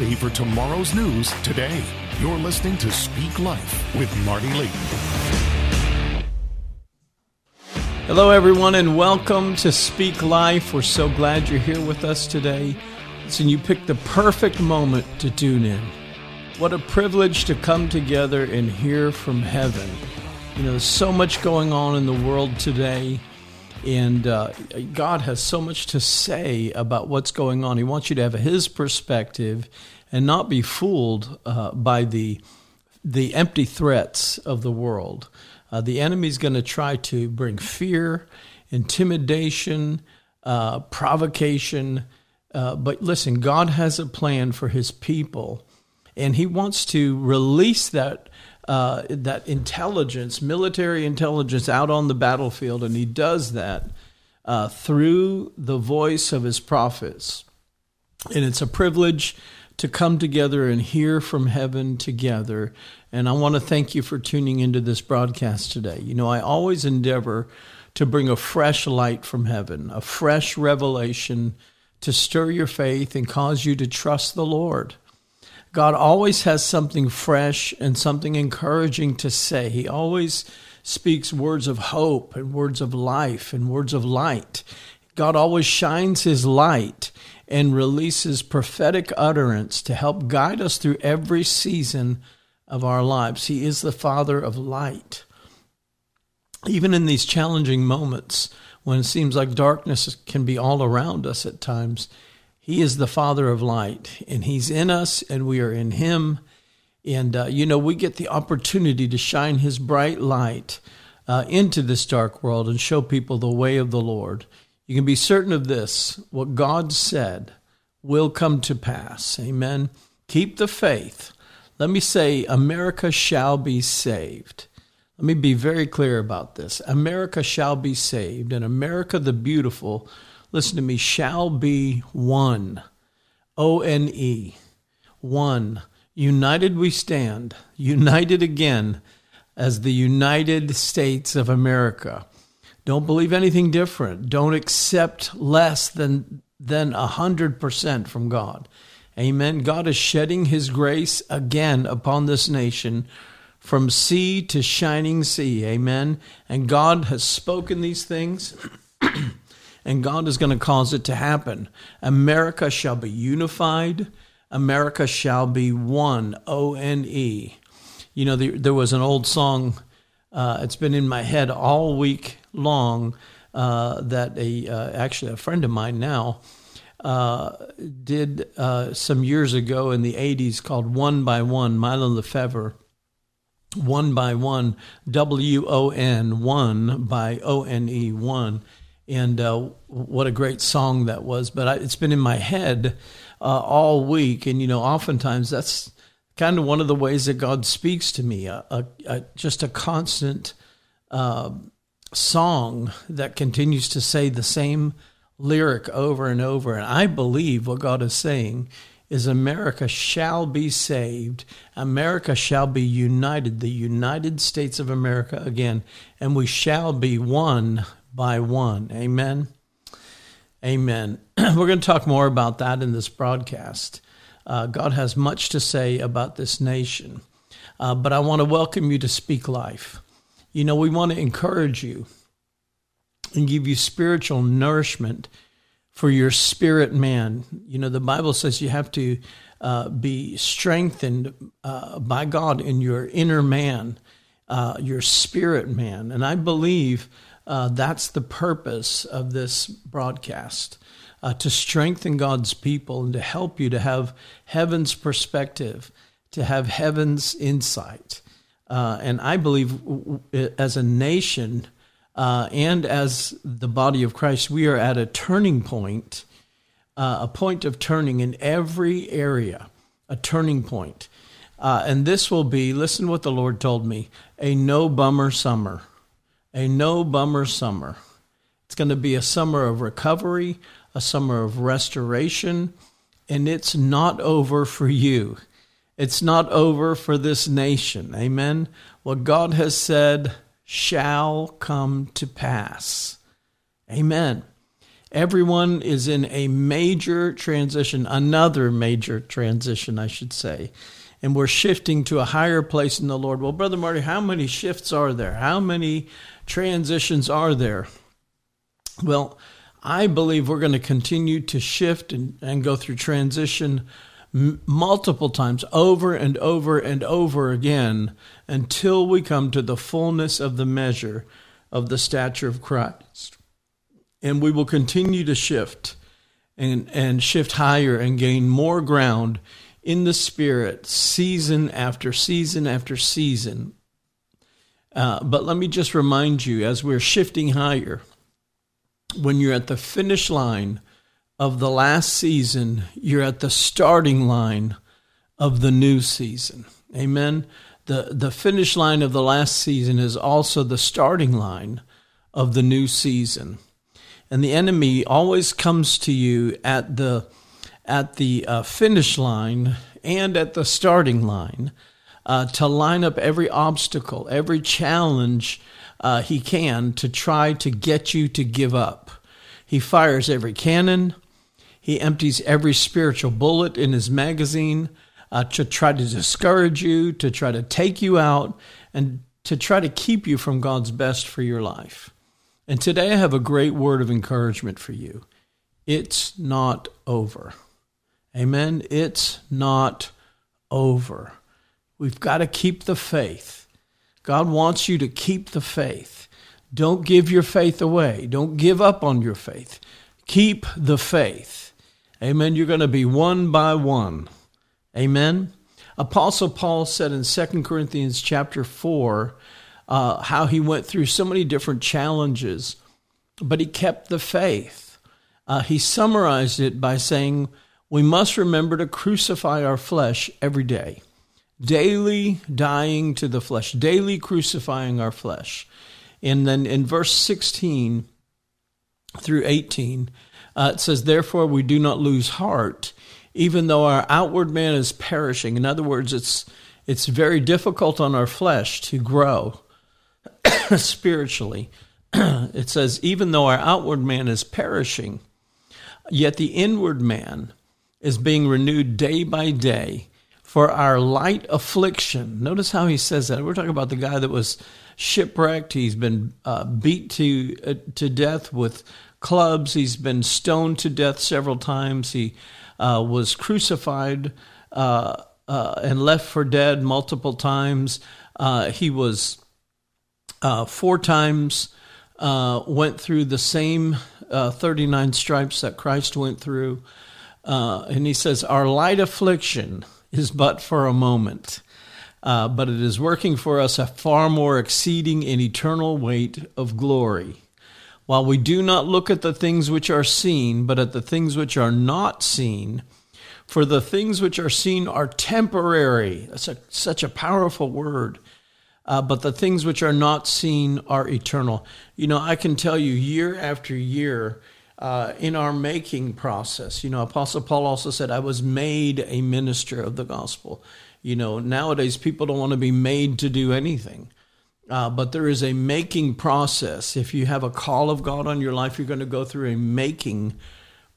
ready for tomorrow's news today. You're listening to Speak Life with Marty Lee. Hello, everyone, and welcome to Speak Life. We're so glad you're here with us today. Listen, you picked the perfect moment to tune in. What a privilege to come together and hear from heaven. You know, there's so much going on in the world today, and uh, God has so much to say about what's going on. He wants you to have His perspective and not be fooled uh, by the the empty threats of the world. Uh, the enemy's going to try to bring fear, intimidation, uh, provocation. Uh, but listen, God has a plan for His people, and He wants to release that uh, that intelligence, military intelligence, out on the battlefield, and He does that uh, through the voice of His prophets. And it's a privilege to come together and hear from heaven together. And I want to thank you for tuning into this broadcast today. You know, I always endeavor to bring a fresh light from heaven, a fresh revelation to stir your faith and cause you to trust the Lord. God always has something fresh and something encouraging to say. He always speaks words of hope and words of life and words of light. God always shines his light and releases prophetic utterance to help guide us through every season of our lives. He is the Father of light. Even in these challenging moments when it seems like darkness can be all around us at times, He is the Father of light, and He's in us, and we are in Him. And, uh, you know, we get the opportunity to shine His bright light uh, into this dark world and show people the way of the Lord. You can be certain of this what God said will come to pass. Amen. Keep the faith. Let me say, America shall be saved. Let me be very clear about this. America shall be saved, and America the beautiful, listen to me, shall be one. O N E. One. United we stand, united again as the United States of America. Don't believe anything different. Don't accept less than than a hundred percent from God. Amen. God is shedding His grace again upon this nation from sea to shining sea. Amen. And God has spoken these things. and God is going to cause it to happen. America shall be unified. America shall be one. O N E. You know, there, there was an old song. Uh, it's been in my head all week long uh, that a uh, actually a friend of mine now uh, did uh, some years ago in the 80s called One by One, Mylon LeFevre. One by One, W O N, One by O N E, One. And what a great song that was. But I, it's been in my head all week. And, you know, oftentimes that's kind of one of the ways that God speaks to me, a, a, a just a constant uh, song that continues to say the same lyric over and over. And I believe what God is saying is America shall be saved. America shall be united, the United States of America again, and we shall be one by one. Amen. Amen. We're going to talk more about that in this broadcast. Uh, God has much to say about this nation. Uh, but I want to welcome you to Speak Life. You know, we want to encourage you and give you spiritual nourishment for your spirit man. You know, the Bible says you have to uh, be strengthened uh, by God in your inner man, uh, your spirit man. And I believe uh, that's the purpose of this broadcast. Uh, to strengthen God's people and to help you to have heaven's perspective, to have heaven's insight. Uh, and I believe as a nation uh, and as the body of Christ, we are at a turning point, uh, a point of turning in every area, a turning point. Uh, and this will be, listen what the Lord told me, a no bummer summer. A no bummer summer. It's going to be a summer of recovery, a summer of restoration, and it's not over for you. It's not over for this nation. Amen. What God has said shall come to pass. Amen. Everyone is in a major transition, another major transition, I should say. And we're shifting to a higher place in the Lord. Well, Brother Marty, how many shifts are there? How many transitions are there? Well, I believe we're going to continue to shift and, and go through transition m- multiple times over and over and over again until we come to the fullness of the measure of the stature of Christ and we will continue to shift and, and shift higher and gain more ground in the spirit season after season after season. Uh, but let me just remind you as we're shifting higher, when you're at the finish line of the last season, you're at the starting line of the new season. Amen. The, the finish line of the last season is also the starting line of the new season and the enemy always comes to you at the at the uh, finish line and at the starting line uh, to line up every obstacle, every challenge uh, he can to try to get you to give up. He fires every cannon. He empties every spiritual bullet in his magazine uh, to try to discourage you, to try to take you out, and to try to keep you from God's best for your life. And today I have a great word of encouragement for you. It's not over. Amen. It's not over. We've got to keep the faith. God wants you to keep the faith. Don't give your faith away. Don't give up on your faith. Keep the faith. Amen. You're going to be one by one. Amen. Apostle Paul said in 2 Corinthians chapter 4 uh, how he went through so many different challenges, but he kept the faith. Uh, he summarized it by saying, We must remember to crucify our flesh every day, daily dying to the flesh, daily crucifying our flesh. And then in verse 16 through 18, uh, it says, Therefore we do not lose heart, even though our outward man is perishing. In other words, it's it's very difficult on our flesh to grow. spiritually. it says, even though our outward man is perishing, yet the inward man is being renewed day by day for our light affliction. Notice how he says that. We're talking about the guy that was shipwrecked. He's been uh, beat to uh, to death with clubs. He's been stoned to death several times. He uh, was crucified uh, uh, and left for dead multiple times. Uh, he was four times went through the same uh, 39 stripes that Christ went through. And he says, Our light affliction is but for a moment, uh, but it is working for us a far more exceeding and eternal weight of glory. While we do not look at the things which are seen, but at the things which are not seen, for the things which are seen are temporary. That's a, such a powerful word uh, but the things which are not seen are eternal. You know, I can tell you year after year uh, in our making process, you know, Apostle Paul also said, I was made a minister of the gospel. You know, nowadays people don't want to be made to do anything. Uh, but there is a making process. If you have a call of God on your life, you're going to go through a making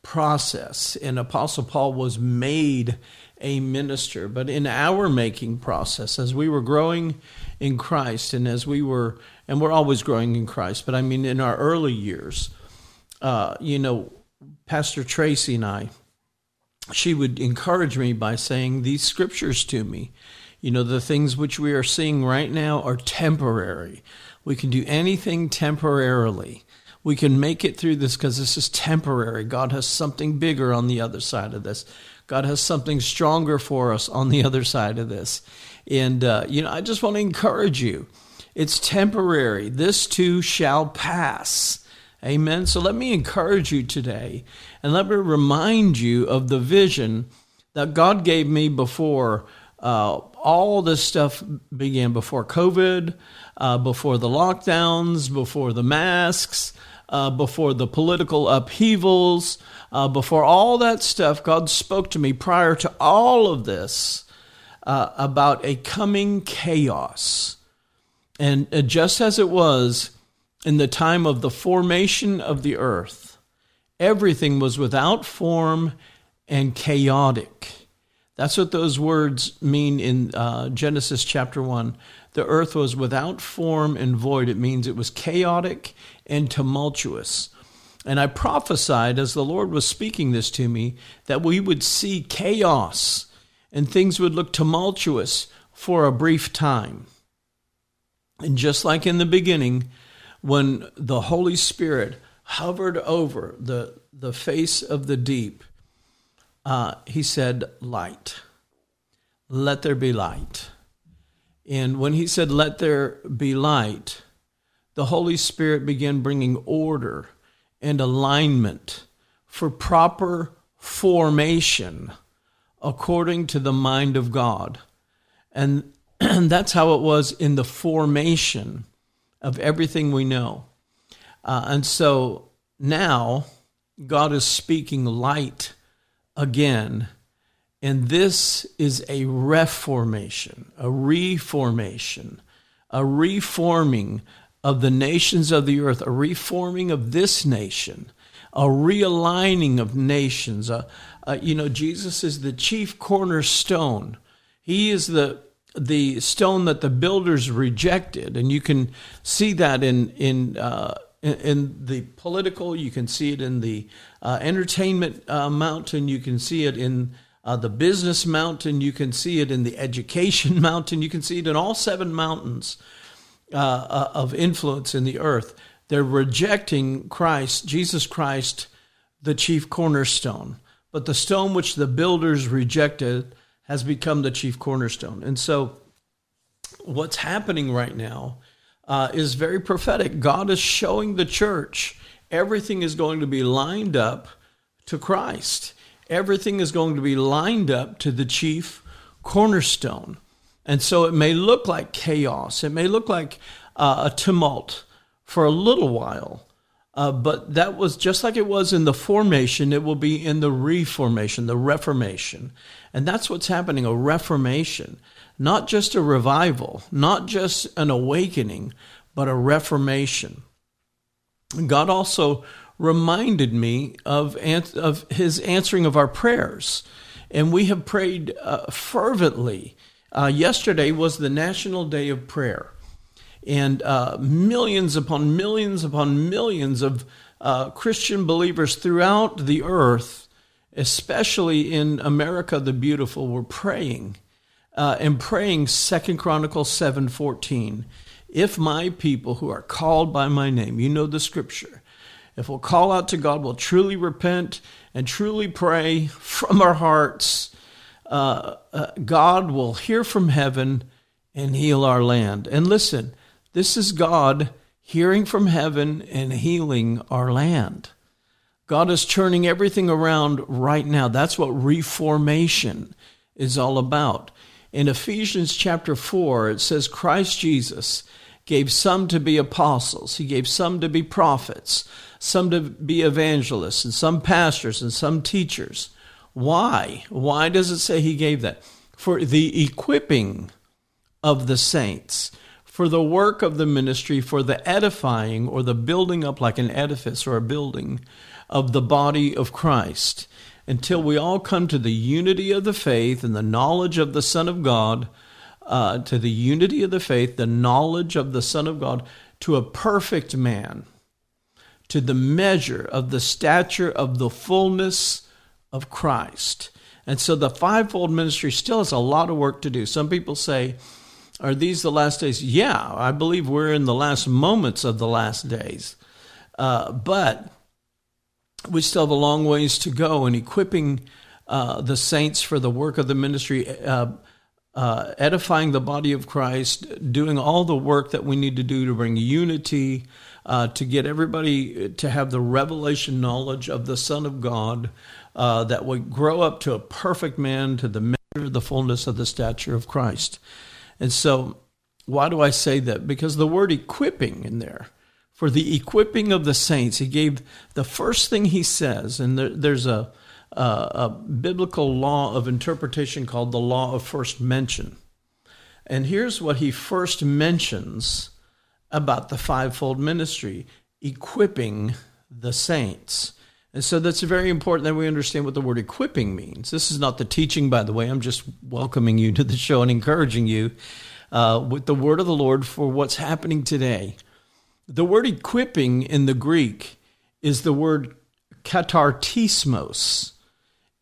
process. And Apostle Paul was made a minister. But in our making process, as we were growing in Christ and as we were, and we're always growing in Christ, but I mean, in our early years, uh, you know, Pastor Tracy and I, she would encourage me by saying these scriptures to me. You know, the things which we are seeing right now are temporary. We can do anything temporarily. We can make it through this because this is temporary. God has something bigger on the other side of this. God has something stronger for us on the other side of this. And, uh, you know, I just want to encourage you. It's temporary. This too shall pass. Amen. So let me encourage you today and let me remind you of the vision that God gave me before uh, all this stuff began, before COVID, uh, before the lockdowns, before the masks, uh, before the political upheavals, uh, before all that stuff, God spoke to me prior to all of this uh, about a coming chaos. And uh, just as it was in the time of the formation of the earth everything was without form and chaotic. That's what those words mean in uh, Genesis chapter 1. The earth was without form and void. It means it was chaotic and tumultuous. And I prophesied as the Lord was speaking this to me that we would see chaos and things would look tumultuous for a brief time. And just like in the beginning, when the Holy Spirit hovered over the, the face of the deep, uh, he said, Light. Let there be light. And when he said, Let there be light, the Holy Spirit began bringing order and alignment for proper formation according to the mind of God. And, and that's how it was in the formation of everything we know. Uh, and so now God is speaking light again. And this is a reformation, a reformation, a reforming of the nations of the earth, a reforming of this nation, a realigning of nations. Uh, uh, you know, Jesus is the chief cornerstone. He is the the stone that the builders rejected, and you can see that in in uh, in, the political. You can see it in the uh, entertainment uh, mountain. You can see it in uh, the business mountain. You can see it in the education mountain. You can see it in all seven mountains uh, uh, of influence in the earth. They're rejecting Christ, Jesus Christ, the chief cornerstone. But the stone which the builders rejected has become the chief cornerstone. And so, what's happening right now uh, is very prophetic. God is showing the church everything is going to be lined up to Christ, everything is going to be lined up to the chief cornerstone. And so it may look like chaos, it may look like uh, a tumult for a little while. Uh, but that was just like it was in the formation, it will be in the reformation, the reformation. And that's what's happening a reformation, not just a revival, not just an awakening, but a reformation. God also reminded me of, of his answering of our prayers. And we have prayed uh, fervently uh, yesterday was the National Day of Prayer, and uh, millions upon millions upon millions of uh, Christian believers throughout the earth, especially in America the Beautiful, were praying uh, and praying. Second Chronicles seven fourteen. If my people who are called by my name, you know the scripture, if we'll call out to God, we'll truly repent and truly pray from our hearts uh, uh, God will hear from heaven and heal our land. And listen, this is God hearing from heaven and healing our land. God is turning everything around right now. That's what reformation is all about. In Ephesians chapter 4, it says, Christ Jesus gave some to be apostles, he gave some to be prophets, some to be evangelists, and some pastors, and some teachers why? Why does it say he gave that? For the equipping of the saints, for the work of the ministry, for the edifying or the building up like an edifice or a building of the body of Christ, until we all come to the unity of the faith and the knowledge of the Son of God, uh, to the unity of the faith, the knowledge of the Son of God, to a perfect man, to the measure of the stature of the fullness of Christ. And so the fivefold ministry still has a lot of work to do. Some people say, Are these the last days? Yeah, I believe we're in the last moments of the last days. Uh, but we still have a long ways to go in equipping uh, the saints for the work of the ministry, uh, uh edifying the body of Christ, doing all the work that we need to do to bring unity, uh, to get everybody to have the revelation knowledge of the Son of God uh, that would grow up to a perfect man to the measure of the fullness of the stature of Christ. And so, why do I say that? Because the word equipping in there, for the equipping of the saints, he gave the first thing he says, and there, there's a, a, a biblical law of interpretation called the law of first mention. And here's what he first mentions about the fivefold ministry equipping the saints. And so that's very important that we understand what the word equipping means. This is not the teaching, by the way. I'm just welcoming you to the show and encouraging you uh, with the word of the Lord for what's happening today. The word equipping in the Greek is the word katartismos.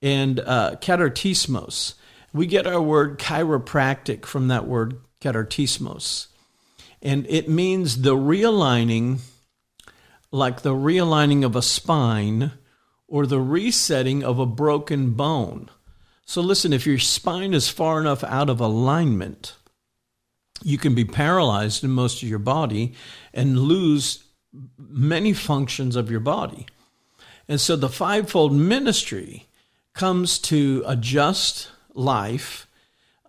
And uh, katartismos, we get our word chiropractic from that word katartismos. And it means the realigning, like the realigning of a spine or the resetting of a broken bone. So, listen, if your spine is far enough out of alignment, you can be paralyzed in most of your body and lose many functions of your body. And so, the fivefold ministry comes to adjust life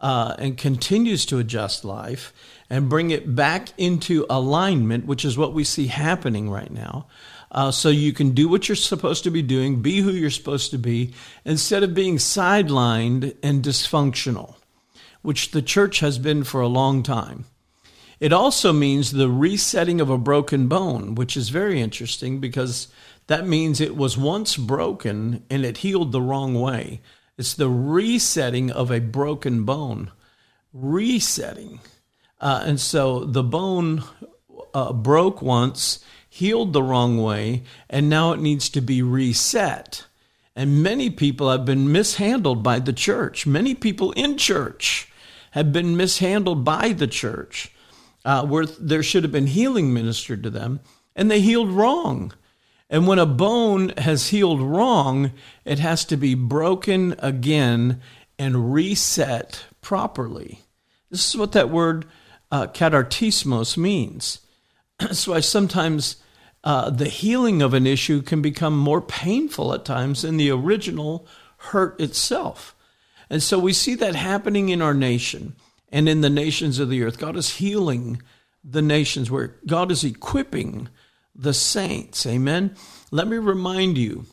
uh, and continues to adjust life and bring it back into alignment, which is what we see happening right now uh, so you can do what you're supposed to be doing, be who you're supposed to be, instead of being sidelined and dysfunctional, which the church has been for a long time. It also means the resetting of a broken bone, which is very interesting because that means it was once broken and it healed the wrong way. It's the resetting of a broken bone. Resetting. Uh, and so the bone uh, broke once healed the wrong way, and now it needs to be reset. And many people have been mishandled by the church. Many people in church have been mishandled by the church, uh, where there should have been healing ministered to them, and they healed wrong. And when a bone has healed wrong, it has to be broken again and reset properly. This is what that word uh, means. That's why sometimes uh, the healing of an issue can become more painful at times than the original hurt itself. And so we see that happening in our nation and in the nations of the earth. God is healing the nations where God is equipping the saints. Amen. Let me remind you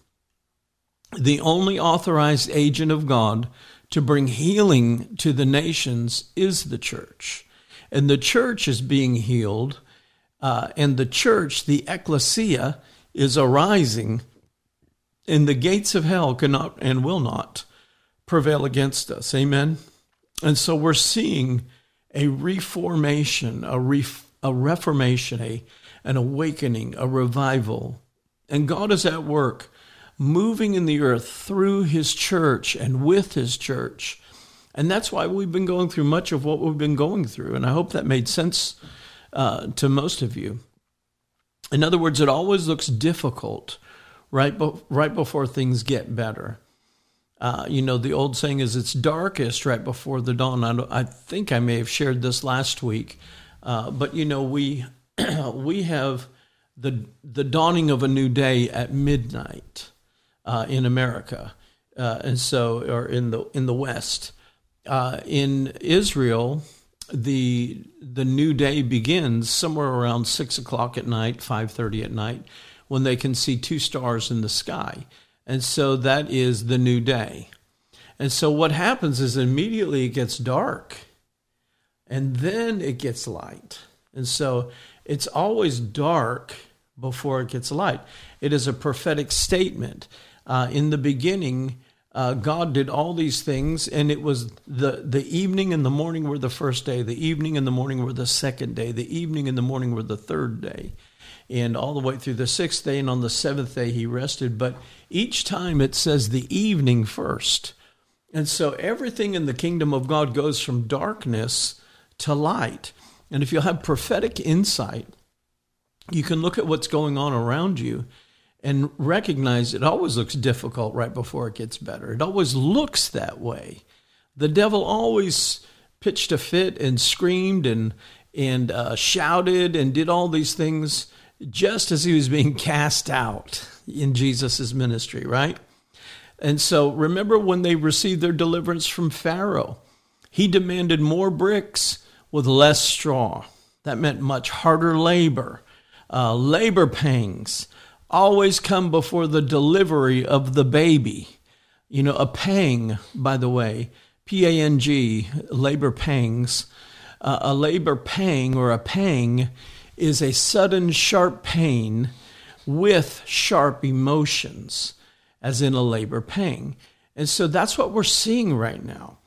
the only authorized agent of God to bring healing to the nations is the church. And the church is being healed uh, and the church, the ecclesia, is arising, and the gates of hell cannot and will not prevail against us. Amen. And so we're seeing a reformation, a, ref, a reformation, a, an awakening, a revival. And God is at work, moving in the earth through his church and with his church. And that's why we've been going through much of what we've been going through. And I hope that made sense uh, to most of you. In other words, it always looks difficult right, be- right before things get better. Uh, you know, the old saying is it's darkest right before the dawn. I, I think I may have shared this last week, uh, but you know, we we have the the dawning of a new day at midnight uh, in America, uh, and so or in the in the West. Uh, in Israel, the the new day begins somewhere around six o'clock at night, five thirty at night, when they can see two stars in the sky, and so that is the new day. And so what happens is immediately it gets dark, and then it gets light, and so it's always dark before it gets light. It is a prophetic statement. Uh, in the beginning, uh, God did all these things, and it was the, the evening and the morning were the first day, the evening and the morning were the second day, the evening and the morning were the third day, and all the way through the sixth day, and on the seventh day he rested. But each time it says the evening first. And so everything in the kingdom of God goes from darkness to light. And if you have prophetic insight, you can look at what's going on around you and recognize it always looks difficult right before it gets better. It always looks that way. The devil always pitched a fit and screamed and and uh, shouted and did all these things just as he was being cast out in Jesus' ministry, right? And so remember when they received their deliverance from Pharaoh, he demanded more bricks with less straw. That meant much harder labor, uh, labor pangs always come before the delivery of the baby. You know, a pang, by the way, P A N G, labor pangs. Uh, a labor pang or a pang is a sudden sharp pain with sharp emotions. as in a labor pain. And so that's what we're seeing right now.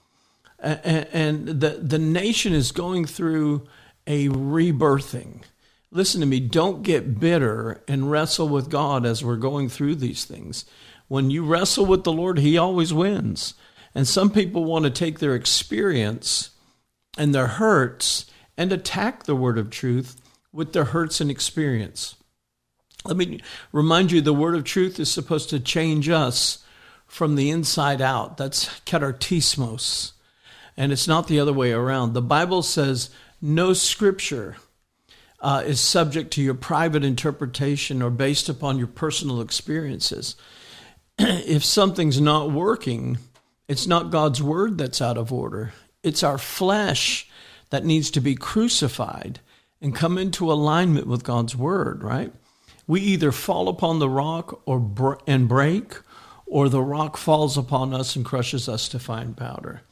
And, and the, the nation is going through a rebirthing. Listen to me, don't get bitter and wrestle with God as we're going through these things. When you wrestle with the Lord, He always wins. And some people want to take their experience and their hurts and attack the word of truth with their hurts and experience. Let me remind you the word of truth is supposed to change us from the inside out. That's katartismos. And it's not the other way around. The Bible says no scripture uh, is subject to your private interpretation or based upon your personal experiences. if something's not working, it's not God's word that's out of order. It's our flesh that needs to be crucified and come into alignment with God's word, right? We either fall upon the rock or and break, or the rock falls upon us and crushes us to fine powder.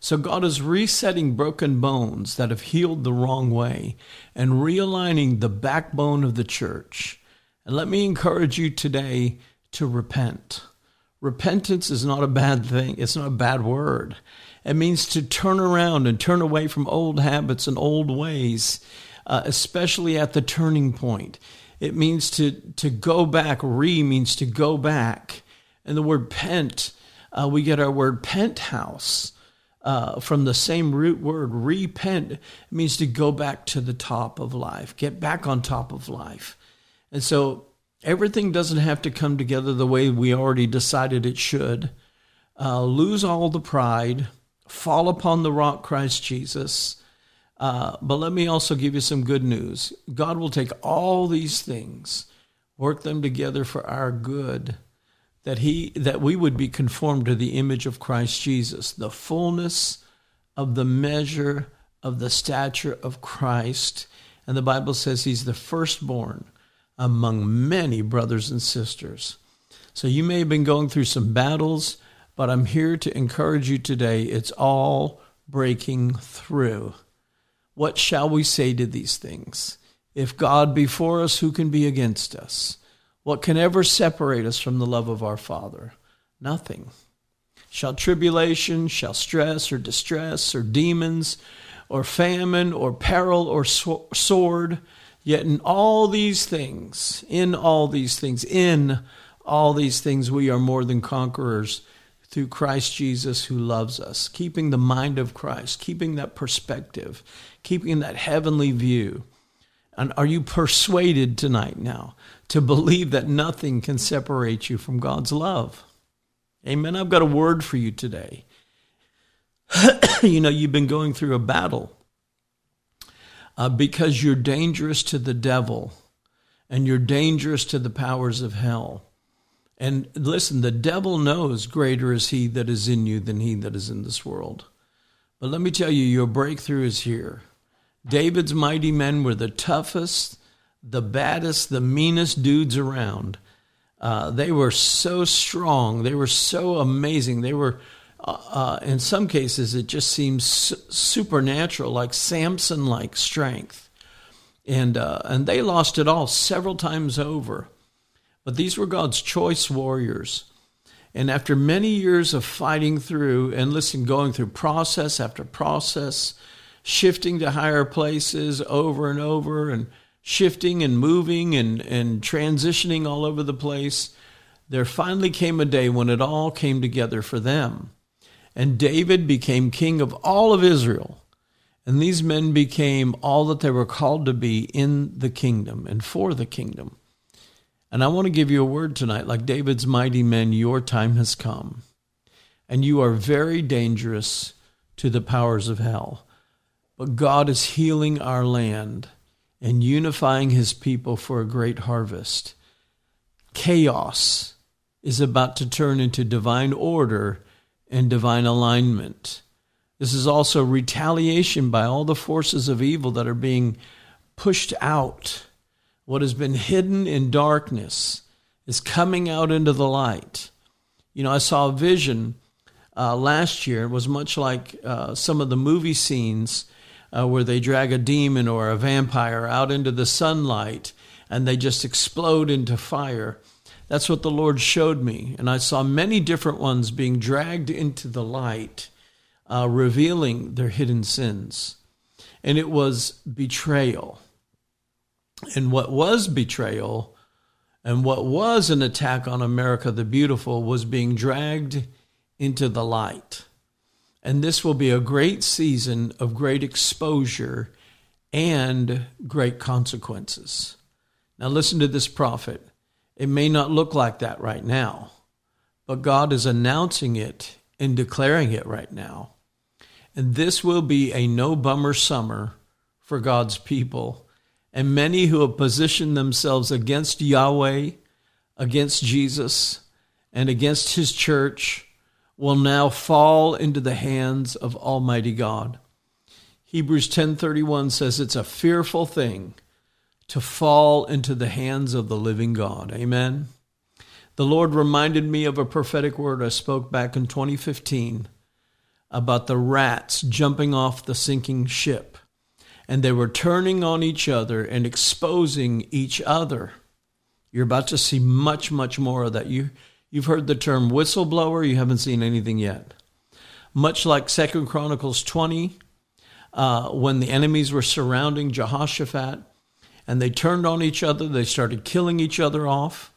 So God is resetting broken bones that have healed the wrong way and realigning the backbone of the church. And let me encourage you today to repent. Repentance is not a bad thing. It's not a bad word. It means to turn around and turn away from old habits and old ways, uh, especially at the turning point. It means to, to go back. Re means to go back. And the word pent, uh, we get our word penthouse uh, from the same root word. Repent it means to go back to the top of life, get back on top of life. And so everything doesn't have to come together the way we already decided it should. Uh, lose all the pride, fall upon the rock, Christ Jesus. Uh, but let me also give you some good news. God will take all these things, work them together for our good, that he that we would be conformed to the image of Christ Jesus, the fullness of the measure of the stature of Christ. And the Bible says he's the firstborn among many brothers and sisters. So you may have been going through some battles but I'm here to encourage you today. It's all breaking through. What shall we say to these things? If God be for us, who can be against us? What can ever separate us from the love of our Father? Nothing. Shall tribulation, shall stress or distress or demons or famine or peril or sword, yet in all these things, in all these things, in all these things, we are more than conquerors through Christ Jesus who loves us, keeping the mind of Christ, keeping that perspective, keeping that heavenly view. And are you persuaded tonight now to believe that nothing can separate you from God's love? Amen. I've got a word for you today. you know, you've been going through a battle uh, because you're dangerous to the devil and you're dangerous to the powers of hell. And listen, the devil knows greater is he that is in you than he that is in this world. But let me tell you, your breakthrough is here. David's mighty men were the toughest, the baddest, the meanest dudes around. Uh, they were so strong. They were so amazing. They were, uh, uh, in some cases, it just seems su- supernatural, like Samson like strength. And, uh, and they lost it all several times over. But these were God's choice warriors. And after many years of fighting through and listen, going through process after process, shifting to higher places over and over, and shifting and moving and, and transitioning all over the place, there finally came a day when it all came together for them. And David became king of all of Israel. And these men became all that they were called to be in the kingdom and for the kingdom. And I want to give you a word tonight, like David's mighty men, your time has come. And you are very dangerous to the powers of hell. But God is healing our land and unifying his people for a great harvest. Chaos is about to turn into divine order and divine alignment. This is also retaliation by all the forces of evil that are being pushed out what has been hidden in darkness is coming out into the light. You know, I saw a vision uh, last year. It was much like uh, some of the movie scenes uh, where they drag a demon or a vampire out into the sunlight and they just explode into fire. That's what the Lord showed me. And I saw many different ones being dragged into the light, uh, revealing their hidden sins. And it was betrayal. And what was betrayal and what was an attack on America the Beautiful was being dragged into the light. And this will be a great season of great exposure and great consequences. Now, listen to this prophet. It may not look like that right now, but God is announcing it and declaring it right now. And this will be a no bummer summer for God's people. And many who have positioned themselves against Yahweh, against Jesus, and against his church will now fall into the hands of Almighty God. Hebrews 10:31 says it's a fearful thing to fall into the hands of the living God. Amen. The Lord reminded me of a prophetic word I spoke back in 2015 about the rats jumping off the sinking ship and they were turning on each other and exposing each other. You're about to see much much more of that. You You've heard the term whistleblower, you haven't seen anything yet. Much like Second Chronicles 20, uh, when the enemies were surrounding Jehoshaphat and they turned on each other, they started killing each other off.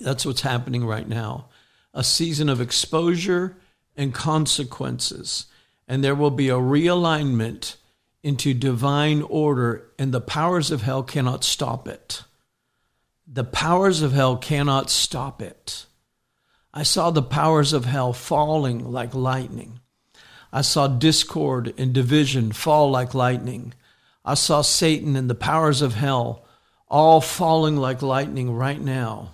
That's what's happening right now. A season of exposure and consequences. And there will be a realignment into divine order, and the powers of hell cannot stop it. The powers of hell cannot stop it. I saw the powers of hell falling like lightning. I saw discord and division fall like lightning. I saw Satan and the powers of hell all falling like lightning right now.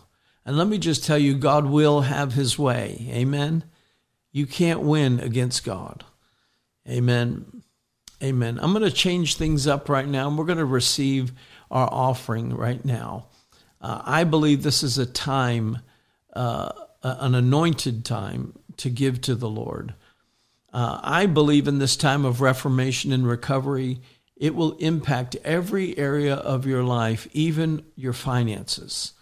And let me just tell you, God will have his way. Amen. You can't win against God. Amen. Amen. I'm going to change things up right now, and we're going to receive our offering right now. Uh, I believe this is a time, uh, an anointed time to give to the Lord. Uh, I believe in this time of reformation and recovery, it will impact every area of your life, even your finances.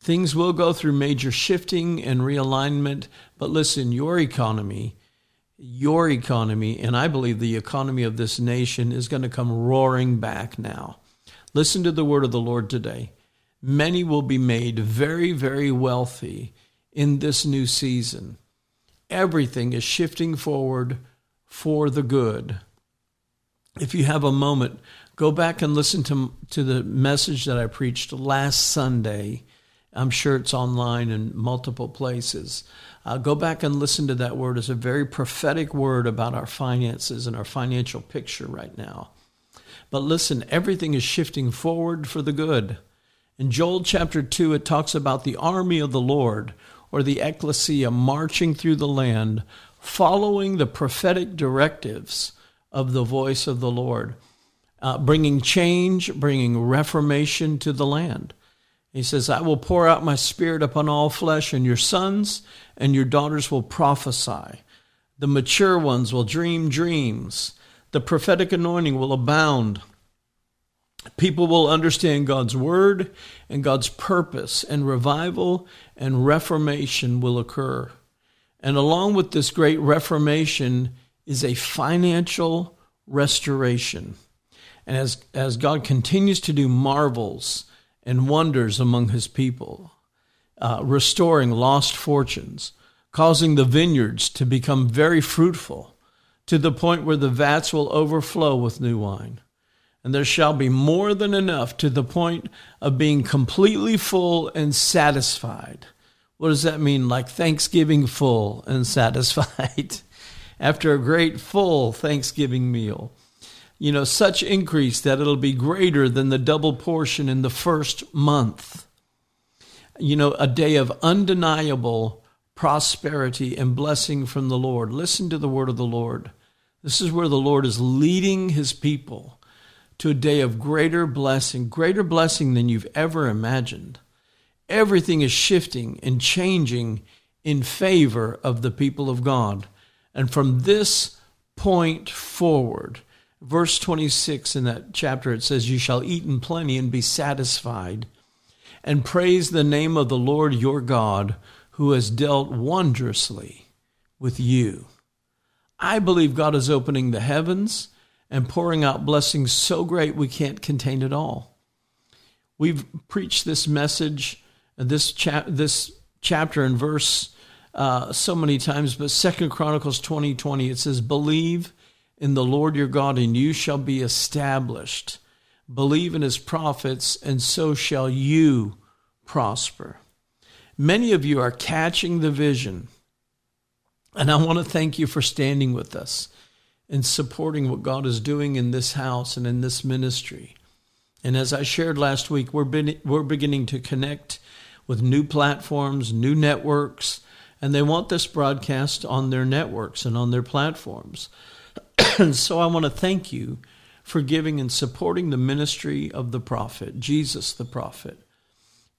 Things will go through major shifting and realignment, but listen, your economy, your economy, and I believe the economy of this nation is going to come roaring back now. Listen to the word of the Lord today many will be made very, very wealthy in this new season. Everything is shifting forward for the good. If you have a moment, go back and listen to, to the message that I preached last Sunday. I'm sure it's online in multiple places. Uh, go back and listen to that word. It's a very prophetic word about our finances and our financial picture right now. But listen, everything is shifting forward for the good. In Joel chapter 2, it talks about the army of the Lord, or the ecclesia, marching through the land, following the prophetic directives of the voice of the Lord, uh, bringing change, bringing reformation to the land. He says, I will pour out my spirit upon all flesh, and your sons and your daughters will prophesy. The mature ones will dream dreams. The prophetic anointing will abound people will understand God's word and God's purpose, and revival and reformation will occur. And along with this great reformation is a financial restoration. And as, as God continues to do marvels and wonders among his people, uh, restoring lost fortunes, causing the vineyards to become very fruitful to the point where the vats will overflow with new wine and there shall be more than enough to the point of being completely full and satisfied. What does that mean? Like Thanksgiving full and satisfied after a great full Thanksgiving meal. You know, such increase that it'll be greater than the double portion in the first month. You know, a day of undeniable prosperity and blessing from the Lord. Listen to the word of the Lord. This is where the Lord is leading his people to a day of greater blessing, greater blessing than you've ever imagined. Everything is shifting and changing in favor of the people of God. And from this point forward, verse 26 in that chapter, it says, You shall eat in plenty and be satisfied, and praise the name of the Lord your God, who has dealt wondrously with you. I believe God is opening the heavens and pouring out blessings so great we can't contain it all. We've preached this message, this chap, this chapter and verse uh, so many times, but Second Chronicles twenty twenty it says, "Believe in the Lord your God, and you shall be established. Believe in His prophets, and so shall you prosper." Many of you are catching the vision, and I want to thank you for standing with us and supporting what God is doing in this house and in this ministry. And as I shared last week, we're, we're beginning to connect with new platforms, new networks, and they want this broadcast on their networks and on their platforms. and so I want to thank you for giving and supporting the ministry of the prophet, Jesus the prophet.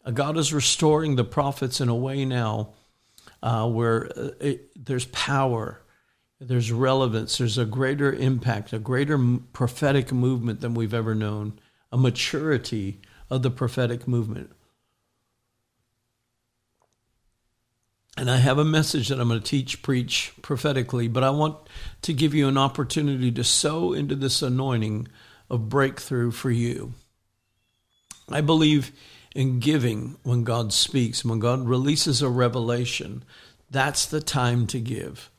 Uh, God is restoring the prophets in a way now uh, where uh, it, there's power, there's relevance, there's a greater impact, a greater prophetic movement than we've ever known, a maturity of the prophetic movement. And I have a message that I'm going to teach, preach prophetically, but I want to give you an opportunity to sow into this anointing of breakthrough for you. I believe in giving when God speaks, when God releases a revelation. That's the time to give.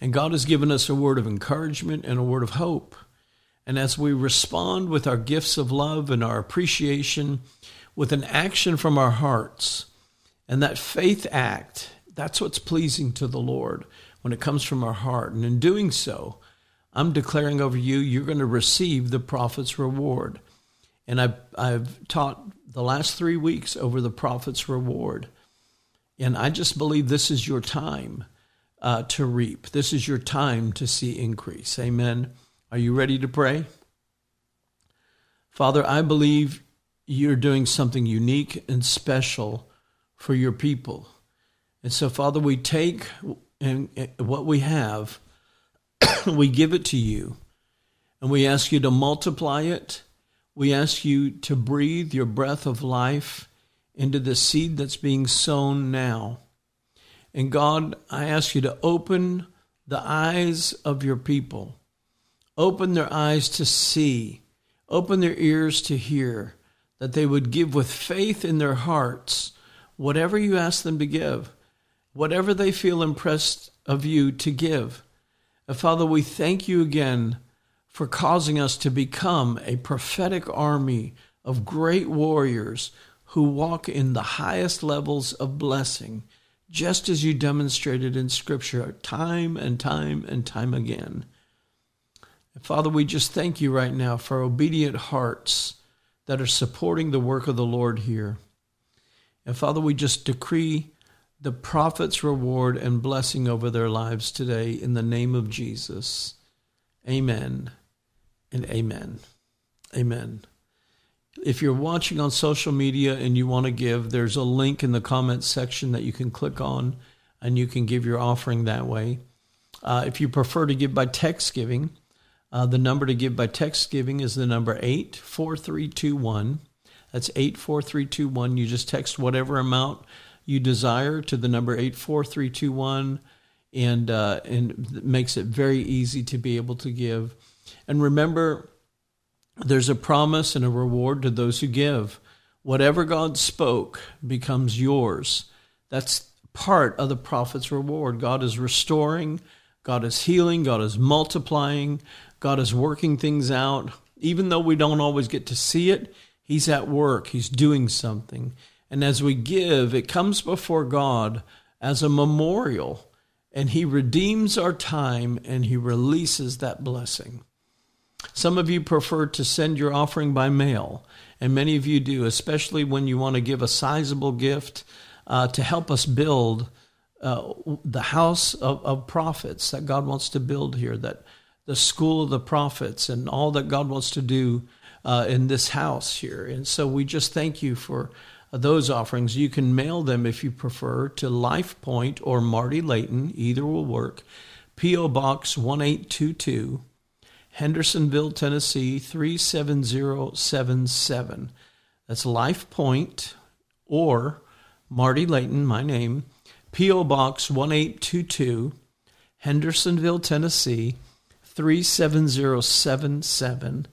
And God has given us a word of encouragement and a word of hope. And as we respond with our gifts of love and our appreciation, with an action from our hearts, and that faith act that's what's pleasing to the Lord when it comes from our heart. And in doing so, I'm declaring over you, you're going to receive the prophet's reward. And I've, I've taught the last three weeks over the prophet's reward. And I just believe this is your time uh, to reap. This is your time to see increase. Amen. Are you ready to pray? Father, I believe you're doing something unique and special for your people. And so, Father, we take what we have, we give it to you, and we ask you to multiply it. We ask you to breathe your breath of life into the seed that's being sown now. And God, I ask you to open the eyes of your people, open their eyes to see, open their ears to hear, that they would give with faith in their hearts whatever you ask them to give whatever they feel impressed of you to give. And Father, we thank you again for causing us to become a prophetic army of great warriors who walk in the highest levels of blessing, just as you demonstrated in Scripture time and time and time again. And Father, we just thank you right now for obedient hearts that are supporting the work of the Lord here. And Father, we just decree the prophet's reward and blessing over their lives today in the name of Jesus. Amen and amen. Amen. If you're watching on social media and you want to give, there's a link in the comments section that you can click on and you can give your offering that way. Uh, if you prefer to give by text giving, uh, the number to give by text giving is the number 84321. That's 84321. You just text whatever amount you desire to the number 84321 and uh, and makes it very easy to be able to give. And remember, there's a promise and a reward to those who give. Whatever God spoke becomes yours. That's part of the prophet's reward. God is restoring, God is healing, God is multiplying, God is working things out. Even though we don't always get to see it, He's at work, He's doing something. And as we give, it comes before God as a memorial, and He redeems our time and He releases that blessing. Some of you prefer to send your offering by mail, and many of you do, especially when you want to give a sizable gift uh, to help us build uh, the house of, of prophets that God wants to build here, that the school of the prophets, and all that God wants to do uh, in this house here. And so we just thank you for those offerings. You can mail them if you prefer to Life Point or Marty Layton. Either will work. P.O. Box 1822, Hendersonville, Tennessee 37077. That's Life Point or Marty Layton, my name, P.O. Box 1822, Hendersonville, Tennessee 37077.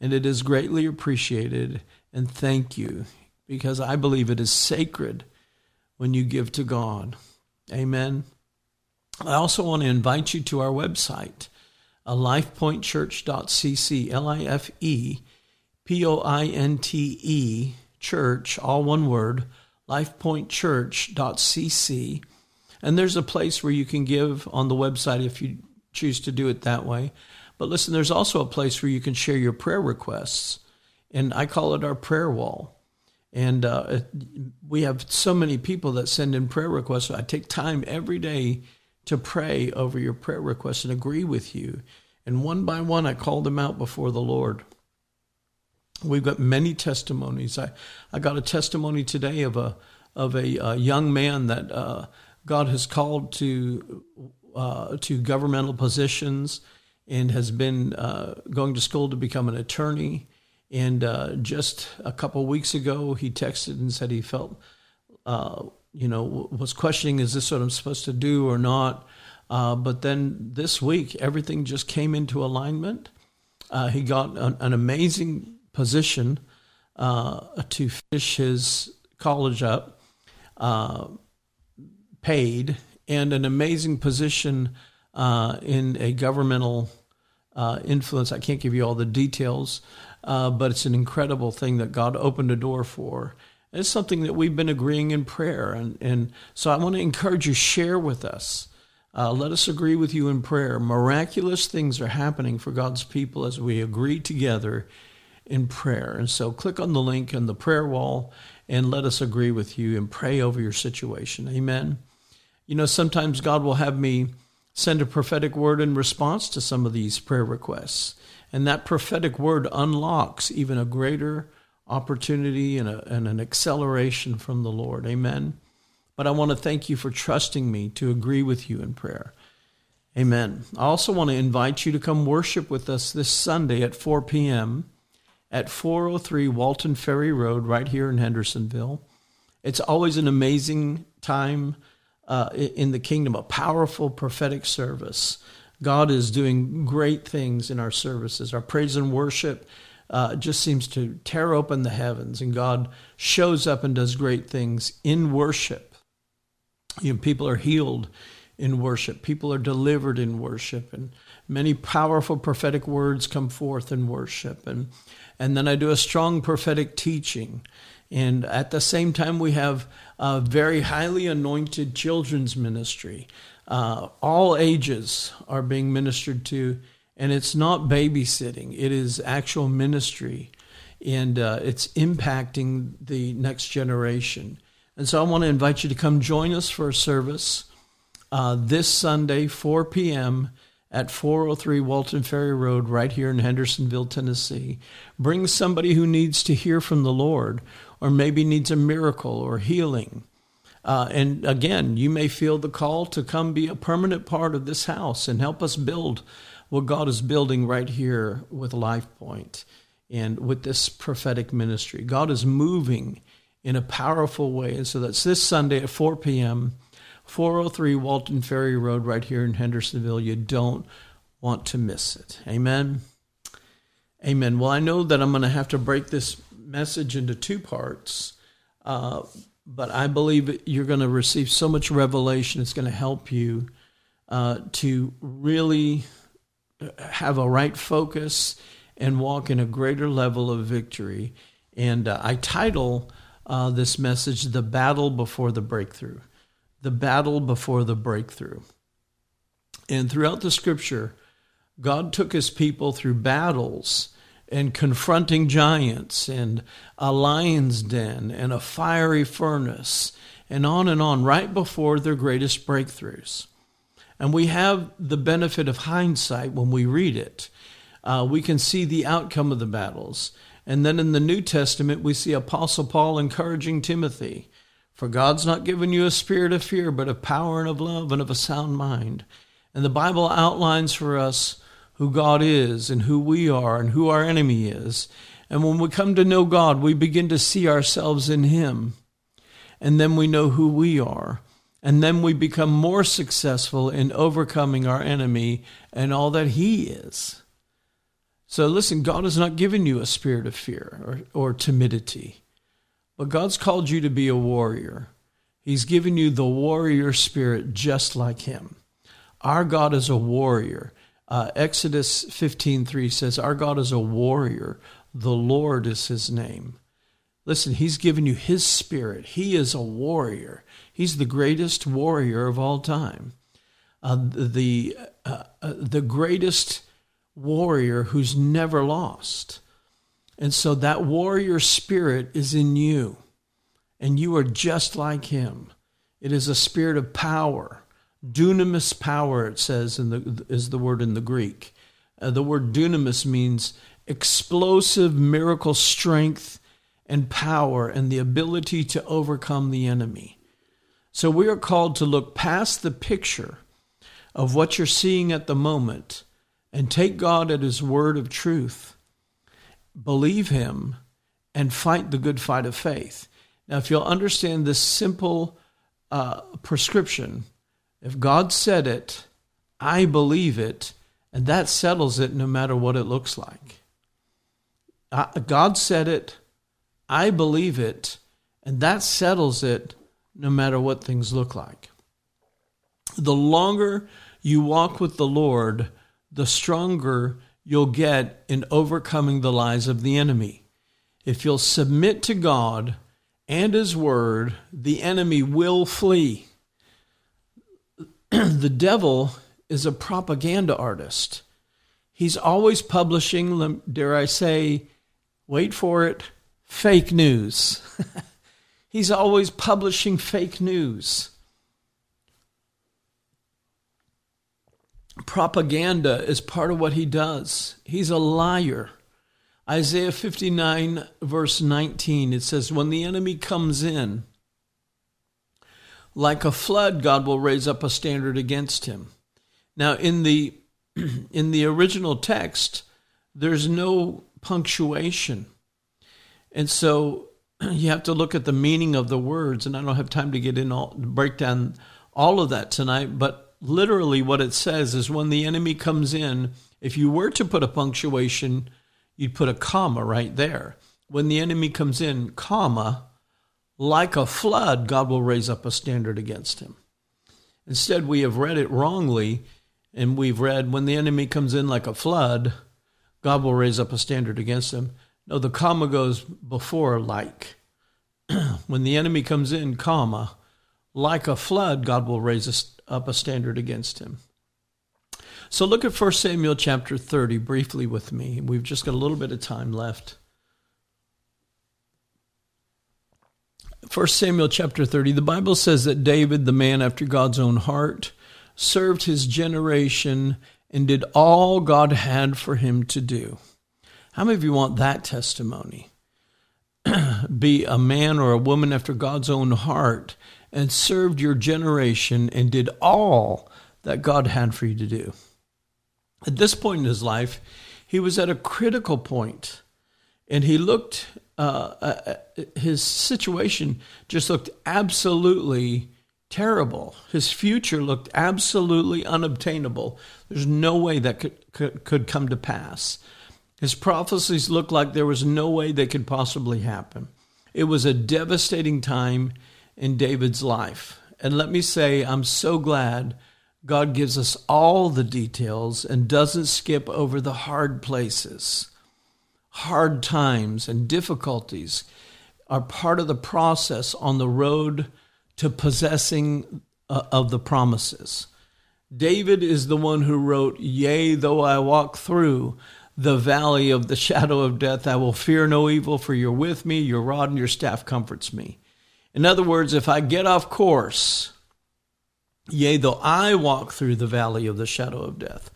And it is greatly appreciated. And thank you because I believe it is sacred when you give to God. Amen. I also want to invite you to our website, lifepointchurch.cc, L I F E P O I N T E, church, all one word, lifepointchurch.cc. And there's a place where you can give on the website if you choose to do it that way. But listen, there's also a place where you can share your prayer requests. And I call it our prayer wall. And uh, we have so many people that send in prayer requests. I take time every day to pray over your prayer requests and agree with you. And one by one, I called them out before the Lord. We've got many testimonies. I, I got a testimony today of a of a, a young man that uh, God has called to uh, to governmental positions and has been uh, going to school to become an attorney. And uh, just a couple weeks ago, he texted and said he felt, uh, you know, was questioning, is this what I'm supposed to do or not? Uh, but then this week, everything just came into alignment. Uh, he got an, an, amazing position uh, to finish his college up, uh, paid, and an amazing position in a governmental influence. I can't give you all the details uh, but it's an incredible thing that God opened a door for. It's something that we've been agreeing in prayer. And, and so I want to encourage you, share with us. Uh, let us agree with you in prayer. Miraculous things are happening for God's people as we agree together in prayer. And so click on the link in the prayer wall and let us agree with you and pray over your situation. Amen. You know, sometimes God will have me send a prophetic word in response to some of these prayer requests. And that prophetic word unlocks even a greater opportunity and, a, and an acceleration from the Lord. Amen. But I want to thank you for trusting me to agree with you in prayer. Amen. I also want to invite you to come worship with us this Sunday at 4 p.m. at 403 Walton Ferry Road, right here in Hendersonville. It's always an amazing time uh, in the kingdom, a powerful prophetic service. God is doing great things in our services. Our praise and worship uh, just seems to tear open the heavens, and God shows up and does great things in worship. You know, people are healed in worship, people are delivered in worship, and many powerful prophetic words come forth in worship. And, and then I do a strong prophetic teaching. And at the same time, we have a very highly anointed children's ministry uh, all ages are being ministered to, and it's not babysitting, it is actual ministry, and uh, it's impacting the next generation. And so I want to invite you to come join us for a service uh, this Sunday, 4 p.m. at 403 Walton Ferry Road, right here in Hendersonville, Tennessee. Bring somebody who needs to hear from the Lord, or maybe needs a miracle or healing uh, and again, you may feel the call to come be a permanent part of this house and help us build what God is building right here with Life Point and with this prophetic ministry. God is moving in a powerful way. And so that's this Sunday at 4 p.m., 403 Walton Ferry Road, right here in Hendersonville. You don't want to miss it. Amen. Amen. Well, I know that I'm going to have to break this message into two parts. Uh, but I believe you're going to receive so much revelation. It's going to help you uh, to really have a right focus and walk in a greater level of victory. And uh, I title uh, this message The Battle Before the Breakthrough. The Battle Before the Breakthrough. And throughout the scripture, God took his people through battles and confronting giants and a lion's den and a fiery furnace and on and on right before their greatest breakthroughs. And we have the benefit of hindsight when we read it. Uh, we can see the outcome of the battles. And then in the New Testament, we see Apostle Paul encouraging Timothy For God's not given you a spirit of fear, but of power and of love and of a sound mind. And the Bible outlines for us who God is and who we are and who our enemy is. And when we come to know God, we begin to see ourselves in Him. and then we know who we are. And then we become more successful in overcoming our enemy and all that he is. So listen, God has not given you a spirit of fear or, or timidity, but God's called you to be a warrior. He's given you the warrior spirit just like him. Our God is a warrior. Uh, Exodus 15:3 says, "Our God is a warrior. The Lord is his name." Listen, he's given you his spirit. He is a warrior. He's the greatest warrior of all time. Uh, the uh, uh, the greatest warrior who's never lost. And so that warrior spirit is in you. And you are just like him. It is a spirit of power. Dunamis power, it says, in the, is the word in the Greek. Uh, the word dunamis means explosive miracle strength and power and the ability to overcome the enemy. So we are called to look past the picture of what you're seeing at the moment and take God at His word of truth, believe Him, and fight the good fight of faith. Now, if you'll understand this simple uh, prescription, if God said it, I believe it, and that settles it no matter what it looks like. Uh, God said it, I believe it, and that settles it no matter what things look like. The longer you walk with the Lord, the stronger you'll get in overcoming the lies of the enemy. If you'll submit to God and His Word, the enemy will flee. the devil is a propaganda artist. He's always publishing, dare I say, wait for it, fake news. He's always publishing fake news. Propaganda is part of what he does. He's a liar. Isaiah 59, verse 19, it says, When the enemy comes in, like a flood, God will raise up a standard against him. Now, in the in the original text, there's no punctuation. And so you have to look at the meaning of the words, and I don't have time to get in all break down all of that tonight, but literally what it says is when the enemy comes in, if you were to put a punctuation, you'd put a comma right there. When the enemy comes in, comma, like a flood, God will raise up a standard against him. Instead, we have read it wrongly, and we've read, when the enemy comes in like a flood, God will raise up a standard against him. No, the comma goes before like. when the enemy comes in, comma, like a flood, God will raise up a standard against him. So look at 1 Samuel chapter 30 briefly with me. We've just got a little bit of time left. 1 Samuel chapter 30, the Bible says that David, the man after God's own heart, served his generation and did all God had for him to do. How many of you want that testimony? Be a man or a woman after God's own heart and served your generation and did all that God had for you to do. At this point in his life, he was at a critical point and he looked, uh, uh, his situation just looked absolutely terrible. His future looked absolutely unobtainable. There's no way that could, could, could come to pass. His prophecies looked like there was no way they could possibly happen. It was a devastating time in David's life. And let me say, I'm so glad God gives us all the details and doesn't skip over the hard places. Hard times and difficulties are part of the process on the road to possessing uh, of the promises. David is the one who wrote, Yea, though I walk through the valley of the shadow of death, I will fear no evil, for you're with me, your rod and your staff comforts me. In other words, if I get off course, yea, though I walk through the valley of the shadow of death,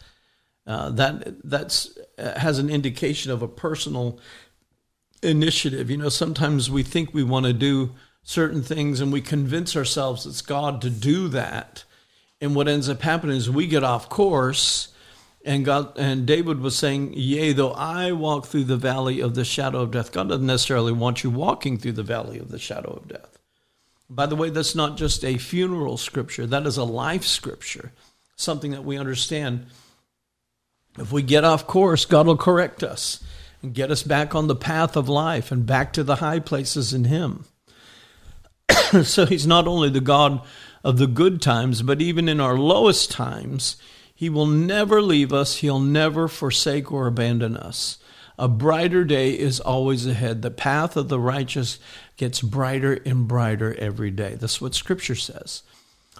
uh, that that's uh, has an indication of a personal initiative. You know, sometimes we think we want to do certain things and we convince ourselves it's God to do that. And what ends up happening is we get off course and God and David was saying, Yea, though I walk through the valley of the shadow of death. God doesn't necessarily want you walking through the valley of the shadow of death. By the way, that's not just a funeral scripture, that is a life scripture, something that we understand. If we get off course, God will correct us and get us back on the path of life and back to the high places in Him. so He's not only the God of the good times, but even in our lowest times, He will never leave us, He'll never forsake or abandon us. A brighter day is always ahead. The path of the righteous gets brighter and brighter every day. That's what Scripture says.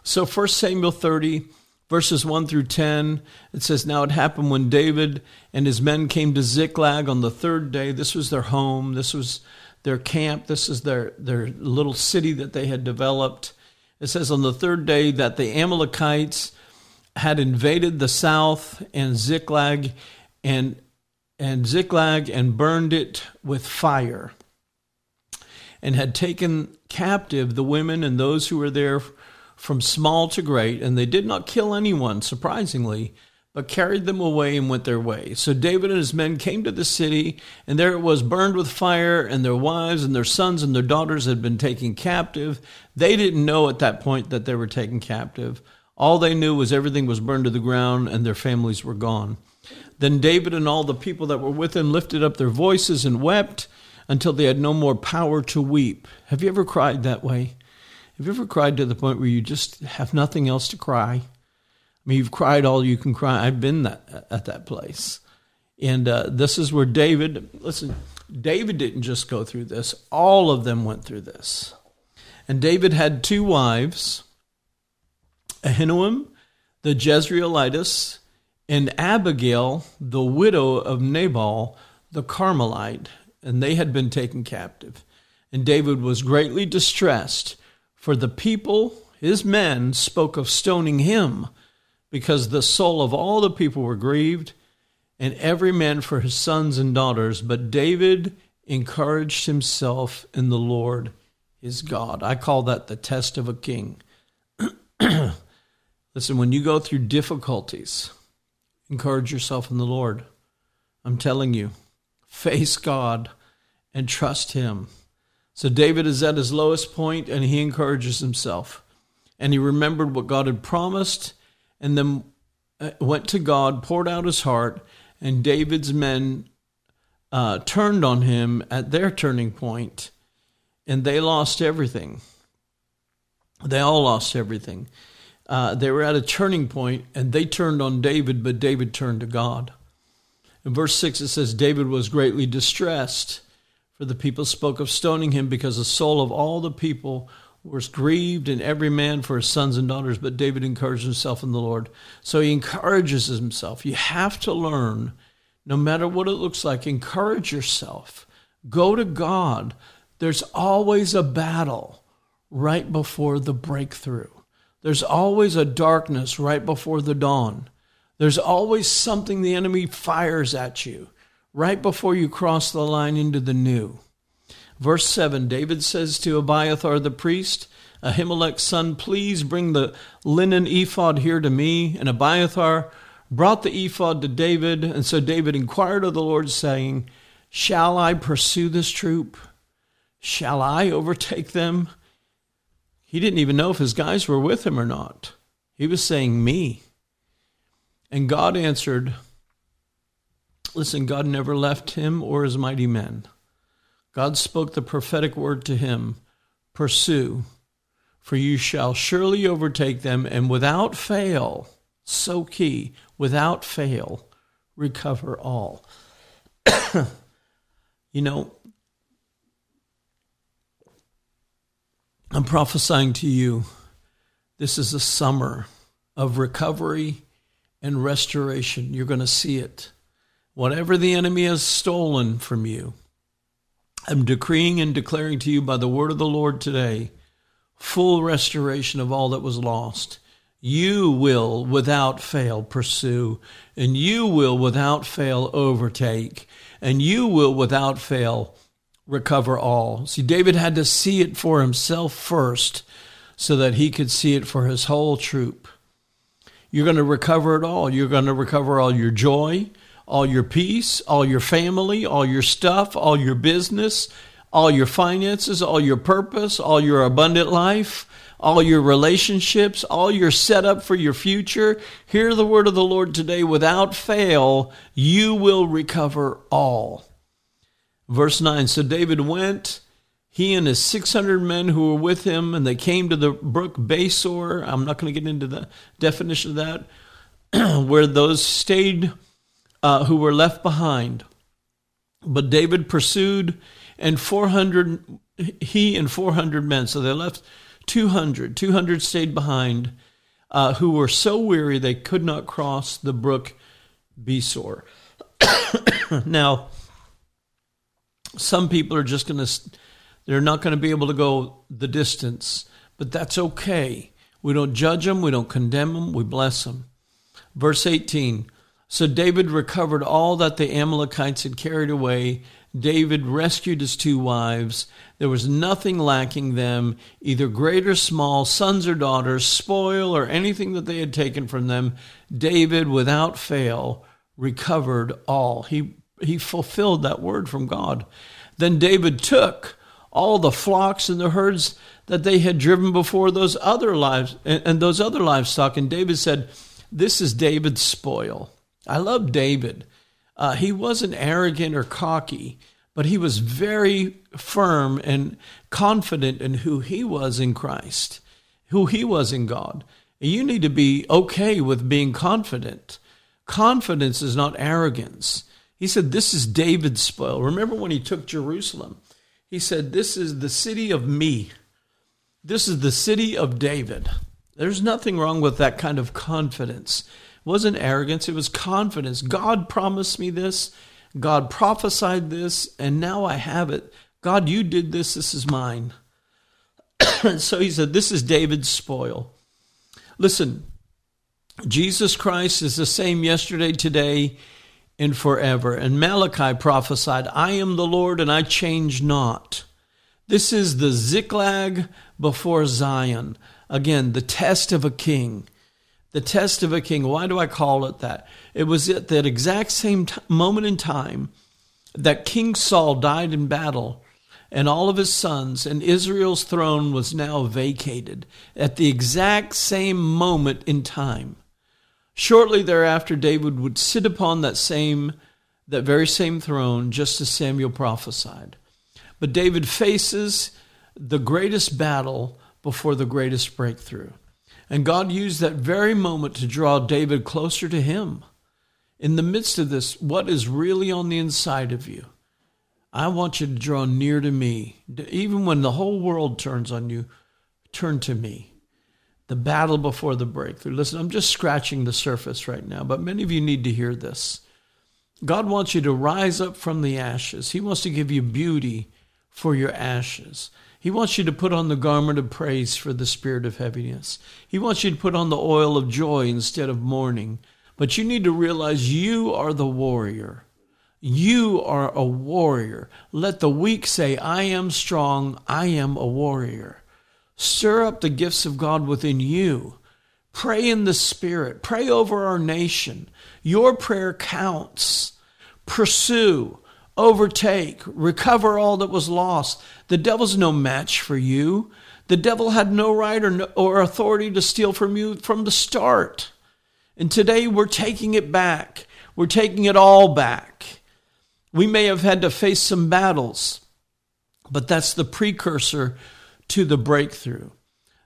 So 1 Samuel 30, verses 1 through 10, it says, Now it happened when David and his men came to Ziklag on the third day. This was their home. This was their camp. This is their, their little city that they had developed. It says on the third day that the Amalekites had invaded the south and Ziklag and and Ziklag and burned it with fire, and had taken captive the women and those who were there from small to great, and they did not kill anyone, surprisingly, but carried them away and went their way. So David and his men came to the city, and there it was burned with fire, and their wives and their sons and their daughters had been taken captive. They didn't know at that point that they were taken captive. All they knew was everything was burned to the ground and their families were gone. Then David and all the people that were with him lifted up their voices and wept until they had no more power to weep. Have you ever cried that way? Have you ever cried to the point where you just have nothing else to cry? I mean, you've cried all you can cry. I've been that, at that place. And uh, this is where David, listen, David didn't just go through this, all of them went through this. And David had two wives Ahinoam, the Jezreelitess, and Abigail, the widow of Nabal the Carmelite, and they had been taken captive. And David was greatly distressed, for the people, his men, spoke of stoning him, because the soul of all the people were grieved, and every man for his sons and daughters. But David encouraged himself in the Lord his God. I call that the test of a king. Listen, when you go through difficulties, encourage yourself in the Lord. I'm telling you, face God and trust Him. So David is at his lowest point and he encourages himself. And he remembered what God had promised and then uh, went to God, poured out his heart, and David's men uh, turned on him at their turning point and they lost everything. They all lost everything uh, they were at a turning point and they turned on David, but David turned to God. In verse 6, it says, David was greatly distressed, for the people spoke of stoning him because the soul of all the people was grieved, and every man for his sons and daughters. But David encouraged himself in the Lord. So he encourages himself. You have to learn, no matter what it looks like, encourage yourself. Go to God. There's always a battle right before the breakthrough. There's always a darkness right before the dawn. There's always something the enemy fires at you right before you cross the line into the new. Verse 7 David says to Abiathar the priest, Ahimelech's son, please bring the linen ephod here to me. And Abiathar brought the ephod to David. And so David inquired of the Lord, saying, Shall I pursue this troop? Shall I overtake them? He didn't even know if his guys were with him or not. He was saying, Me. And God answered, Listen, God never left him or his mighty men. God spoke the prophetic word to him Pursue, for you shall surely overtake them, and without fail, so key, without fail, recover all. you know, I'm prophesying to you this is a summer of recovery and restoration. You're going to see it. Whatever the enemy has stolen from you, I'm decreeing and declaring to you by the word of the Lord today full restoration of all that was lost. You will without fail pursue, and you will without fail overtake, and you will without fail recover all. See, David had to see it for himself first so that he could see it for his whole troop. You're going to recover it all. You're going to recover all your joy, all your peace, all your family, all your stuff, all your business, all your finances, all your purpose, all your abundant life, all your relationships, all your setup for your future. Hear the word of the Lord today. Without fail, you will recover all. Verse 9 So David went, he and his 600 men who were with him, and they came to the brook Besor. I'm not going to get into the definition of that, where those stayed uh, who were left behind. But David pursued, and 400, he and 400 men, so they left 200. 200 stayed behind, uh, who were so weary they could not cross the brook Besor. now, some people are just going to, they're not going to be able to go the distance, but that's okay. We don't judge them, we don't condemn them, we bless them. Verse 18 So David recovered all that the Amalekites had carried away. David rescued his two wives. There was nothing lacking them, either great or small, sons or daughters, spoil or anything that they had taken from them. David, without fail, recovered all. He he fulfilled that word from God. Then David took all the flocks and the herds that they had driven before those other lives and those other livestock. And David said, This is David's spoil. I love David. Uh, he wasn't arrogant or cocky, but he was very firm and confident in who he was in Christ, who he was in God. You need to be okay with being confident. Confidence is not arrogance. He said, This is David's spoil. Remember when he took Jerusalem? He said, This is the city of me. This is the city of David. There's nothing wrong with that kind of confidence. It wasn't arrogance, it was confidence. God promised me this. God prophesied this, and now I have it. God, you did this. This is mine. so he said, This is David's spoil. Listen, Jesus Christ is the same yesterday, today, and forever. And Malachi prophesied, I am the Lord and I change not. This is the Ziklag before Zion. Again, the test of a king. The test of a king. Why do I call it that? It was at that exact same t- moment in time that King Saul died in battle and all of his sons, and Israel's throne was now vacated at the exact same moment in time. Shortly thereafter, David would sit upon that same, that very same throne, just as Samuel prophesied. But David faces the greatest battle before the greatest breakthrough. And God used that very moment to draw David closer to him. In the midst of this, what is really on the inside of you? I want you to draw near to me. Even when the whole world turns on you, turn to me the battle before the breakthrough. Listen, I'm just scratching the surface right now, but many of you need to hear this. God wants you to rise up from the ashes. He wants to give you beauty for your ashes. He wants you to put on the garment of praise for the spirit of heaviness. He wants you to put on the oil of joy instead of mourning. But you need to realize you are the warrior. You are a warrior. Let the weak say, I am strong. I am a warrior. Stir up the gifts of God within you. Pray in the Spirit. Pray over our nation. Your prayer counts. Pursue, overtake, recover all that was lost. The devil's no match for you. The devil had no right or, no, or authority to steal from you from the start. And today we're taking it back. We're taking it all back. We may have had to face some battles, but that's the precursor to the breakthrough.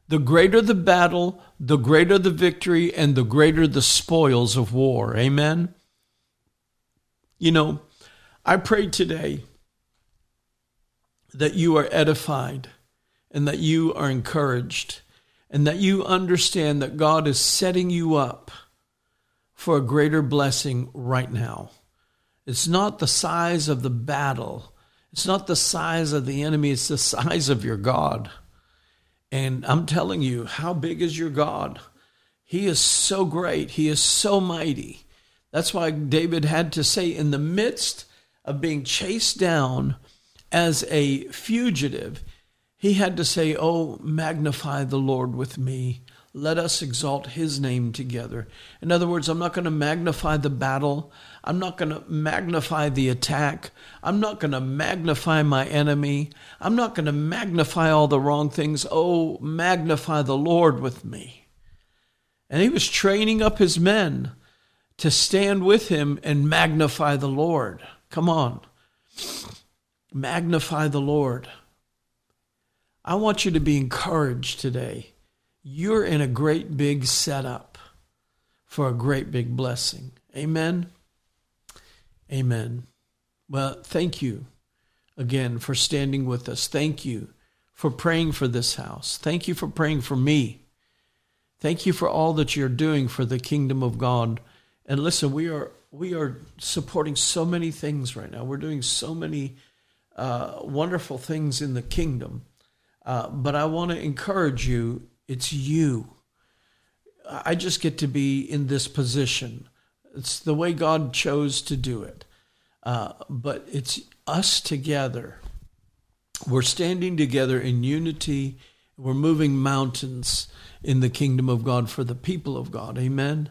The greater the battle, the greater the victory, and the greater the spoils of war. Amen? You know, I pray today that you are edified and that you are encouraged and that you understand that God is setting you up for a greater blessing right now. It's not the size of the battle it's not the size of the enemy, it's the size of your God. And I'm telling you, how big is your God? He is so great, He is so mighty. That's why David had to say, in the midst of being chased down as a fugitive, he had to say, Oh, magnify the Lord with me. let us exalt his name together. In other words, I'm not going to magnify the battle. I'm not going to magnify the attack. I'm not going to magnify my enemy. I'm not going to magnify all the wrong things. Oh, magnify the Lord with me. And he was training up his men to stand with him and magnify the Lord. Come on. Magnify the Lord. I want you to be encouraged today you're in a great big setup for a great big blessing. Amen. Amen. Well, thank you again for standing with us. Thank you for praying for this house. Thank you for praying for me. Thank you for all that you're doing for the kingdom of God. And listen, we are we are supporting so many things right now. We're doing so many uh, wonderful things in the kingdom. Uh, but I want to encourage you it's you. I just get to be in this position. It's the way God chose to do it. Uh, but it's us together. We're standing together in unity. We're moving mountains in the kingdom of God for the people of God. Amen.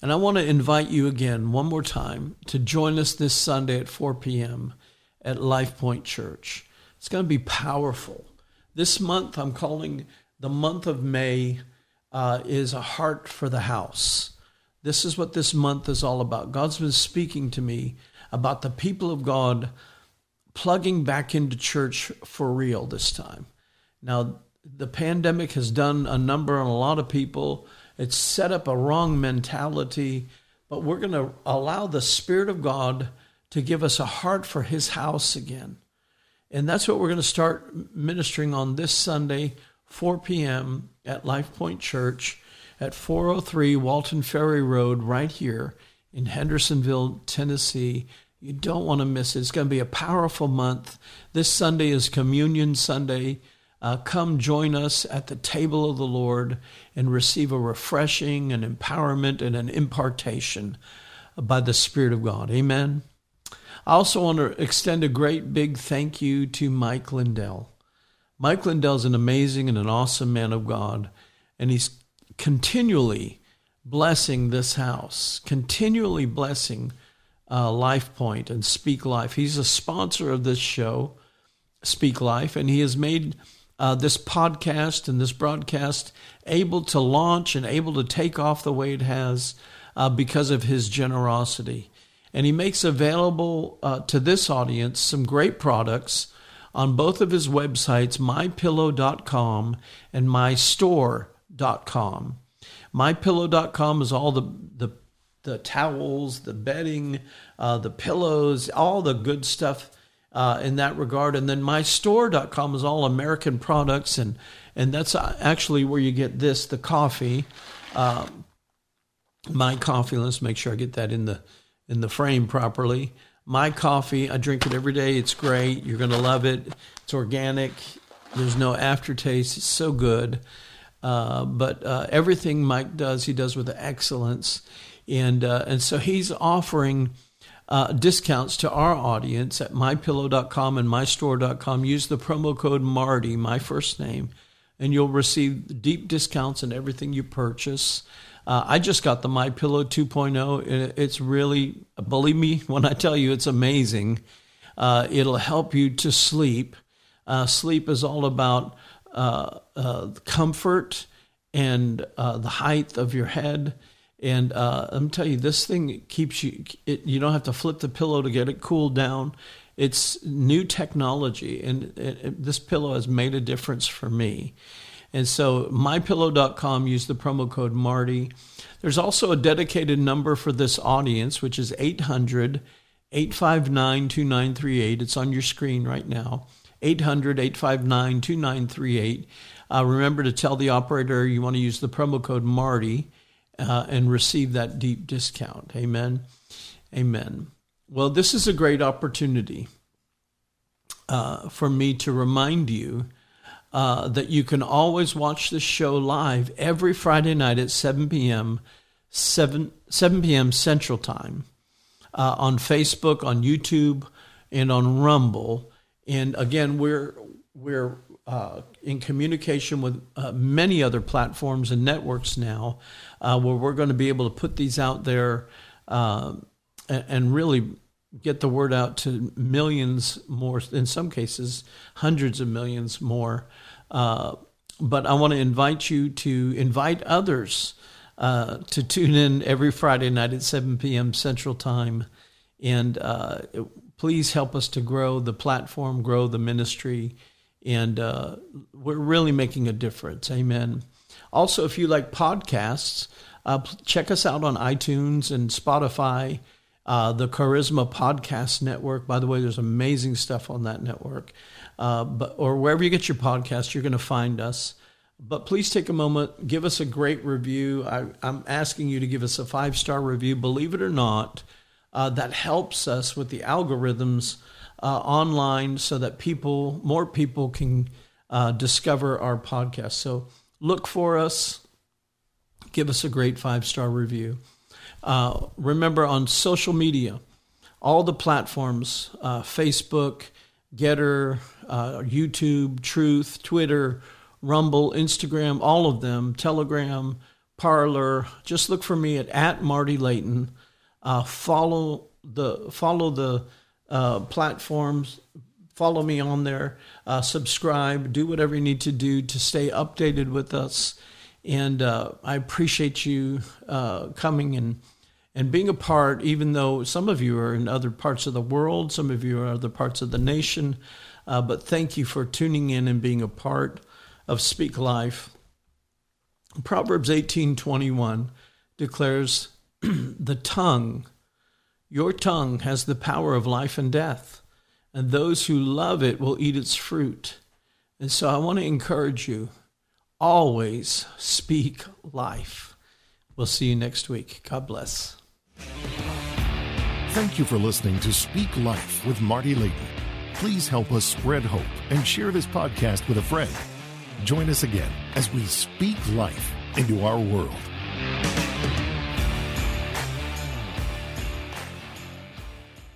And I want to invite you again, one more time, to join us this Sunday at 4 p.m. at Life Point Church. It's going to be powerful. This month, I'm calling the month of May uh, is a heart for the house. This is what this month is all about. God's been speaking to me about the people of God plugging back into church for real this time. Now, the pandemic has done a number on a lot of people. It's set up a wrong mentality, but we're going to allow the Spirit of God to give us a heart for His house again. And that's what we're going to start ministering on this Sunday 4 p.m. at Life Point Church at 403 Walton Ferry Road, right here in Hendersonville, Tennessee. You don't want to miss it. It's going to be a powerful month. This Sunday is Communion Sunday. Uh, come join us at the table of the Lord and receive a refreshing, an empowerment, and an impartation by the Spirit of God. Amen. I also want to extend a great big thank you to Mike Lindell. Mike Lindell's an amazing and an awesome man of God, and he's continually blessing this house, continually blessing uh, Life Point and Speak Life. He's a sponsor of this show, Speak Life, and he has made uh, this podcast and this broadcast able to launch and able to take off the way it has uh, because of his generosity. And he makes available uh, to this audience some great products on both of his websites, mypillow.com and mystore.com. Mypillow.com is all the, the, the towels, the bedding, uh, the pillows, all the good stuff uh, in that regard. And then mystore.com is all American products, and, and that's actually where you get this the coffee. Um, my coffee, let's make sure I get that in the in the frame properly my coffee. I drink it every day. It's great. You're going to love it. It's organic. There's no aftertaste. It's so good. Uh, but uh, everything Mike does, he does with excellence, and uh, and so he's offering uh, discounts to our audience at mypillow.com and mystore.com. Use the promo code Marty, my first name, and you'll receive deep discounts on everything you purchase. Uh, I just got the My Pillow 2.0. It's really, believe me when I tell you, it's amazing. It'll help you to sleep. Sleep is all about uh, uh, comfort and uh, the height of your head. And I'm telling you, this thing keeps you. It, you don't have to flip the pillow to get it cooled down. It's new technology, and it, it, this pillow has made a difference for me. And so mypillow.com, use the promo code Marty. There's also a dedicated number for this audience, which is 800 859 2938. It's on your screen right now. 800 859 2938. Uh, remember to tell the operator you want to use the promo code Marty uh, and receive that deep discount. Amen. Amen. Well, this is a great opportunity uh, for me to remind you uh, that you can always watch the show live every Friday night at 7 p.m. 7, 7 p.m. Central Time uh, on Facebook, on YouTube, and on Rumble. And again, we're we're uh, in communication with uh, many other platforms and networks now, uh, where we're going to be able to put these out there uh, and, and, really get the word out to millions more. In some cases, hundreds of millions more. Uh, but I want to invite you to invite others uh, to tune in every Friday night at 7 p.m. Central Time. And uh, please help us to grow the platform, grow the ministry. And uh, we're really making a difference. Amen. Also, if you like podcasts, uh, check us out on iTunes and Spotify. Uh, the Charisma Podcast Network. By the way, there's amazing stuff on that network. Uh, but or wherever you get your podcast, you're going to find us. But please take a moment, give us a great review. I, am asking you to give us a five star review. Believe it or not, uh, that helps us with the algorithms uh, online so that people, more people, can uh, discover our podcast. So look for us, give us a great five star review. Uh, remember on social media, all the platforms uh, Facebook, Gettr, uh, YouTube, Truth, Twitter, Rumble, Instagram, all of them, Telegram, Parler. Just look for me at, at Marty Layton. Uh, follow the follow the uh, platforms. Follow me on there. Uh, subscribe. Do whatever you need to do to stay updated with us. And uh, I appreciate you uh, coming and and being a part. Even though some of you are in other parts of the world, some of you are other parts of the nation. Uh, but thank you for tuning in and being a part of Speak Life. Proverbs 18:21 declares the tongue your tongue has the power of life and death and those who love it will eat its fruit. And so I want to encourage you always speak life. We'll see you next week. God bless. Thank you for listening to Speak Life with Marty Layton. Please help us spread hope and share this podcast with a friend. Join us again as we speak life into our world.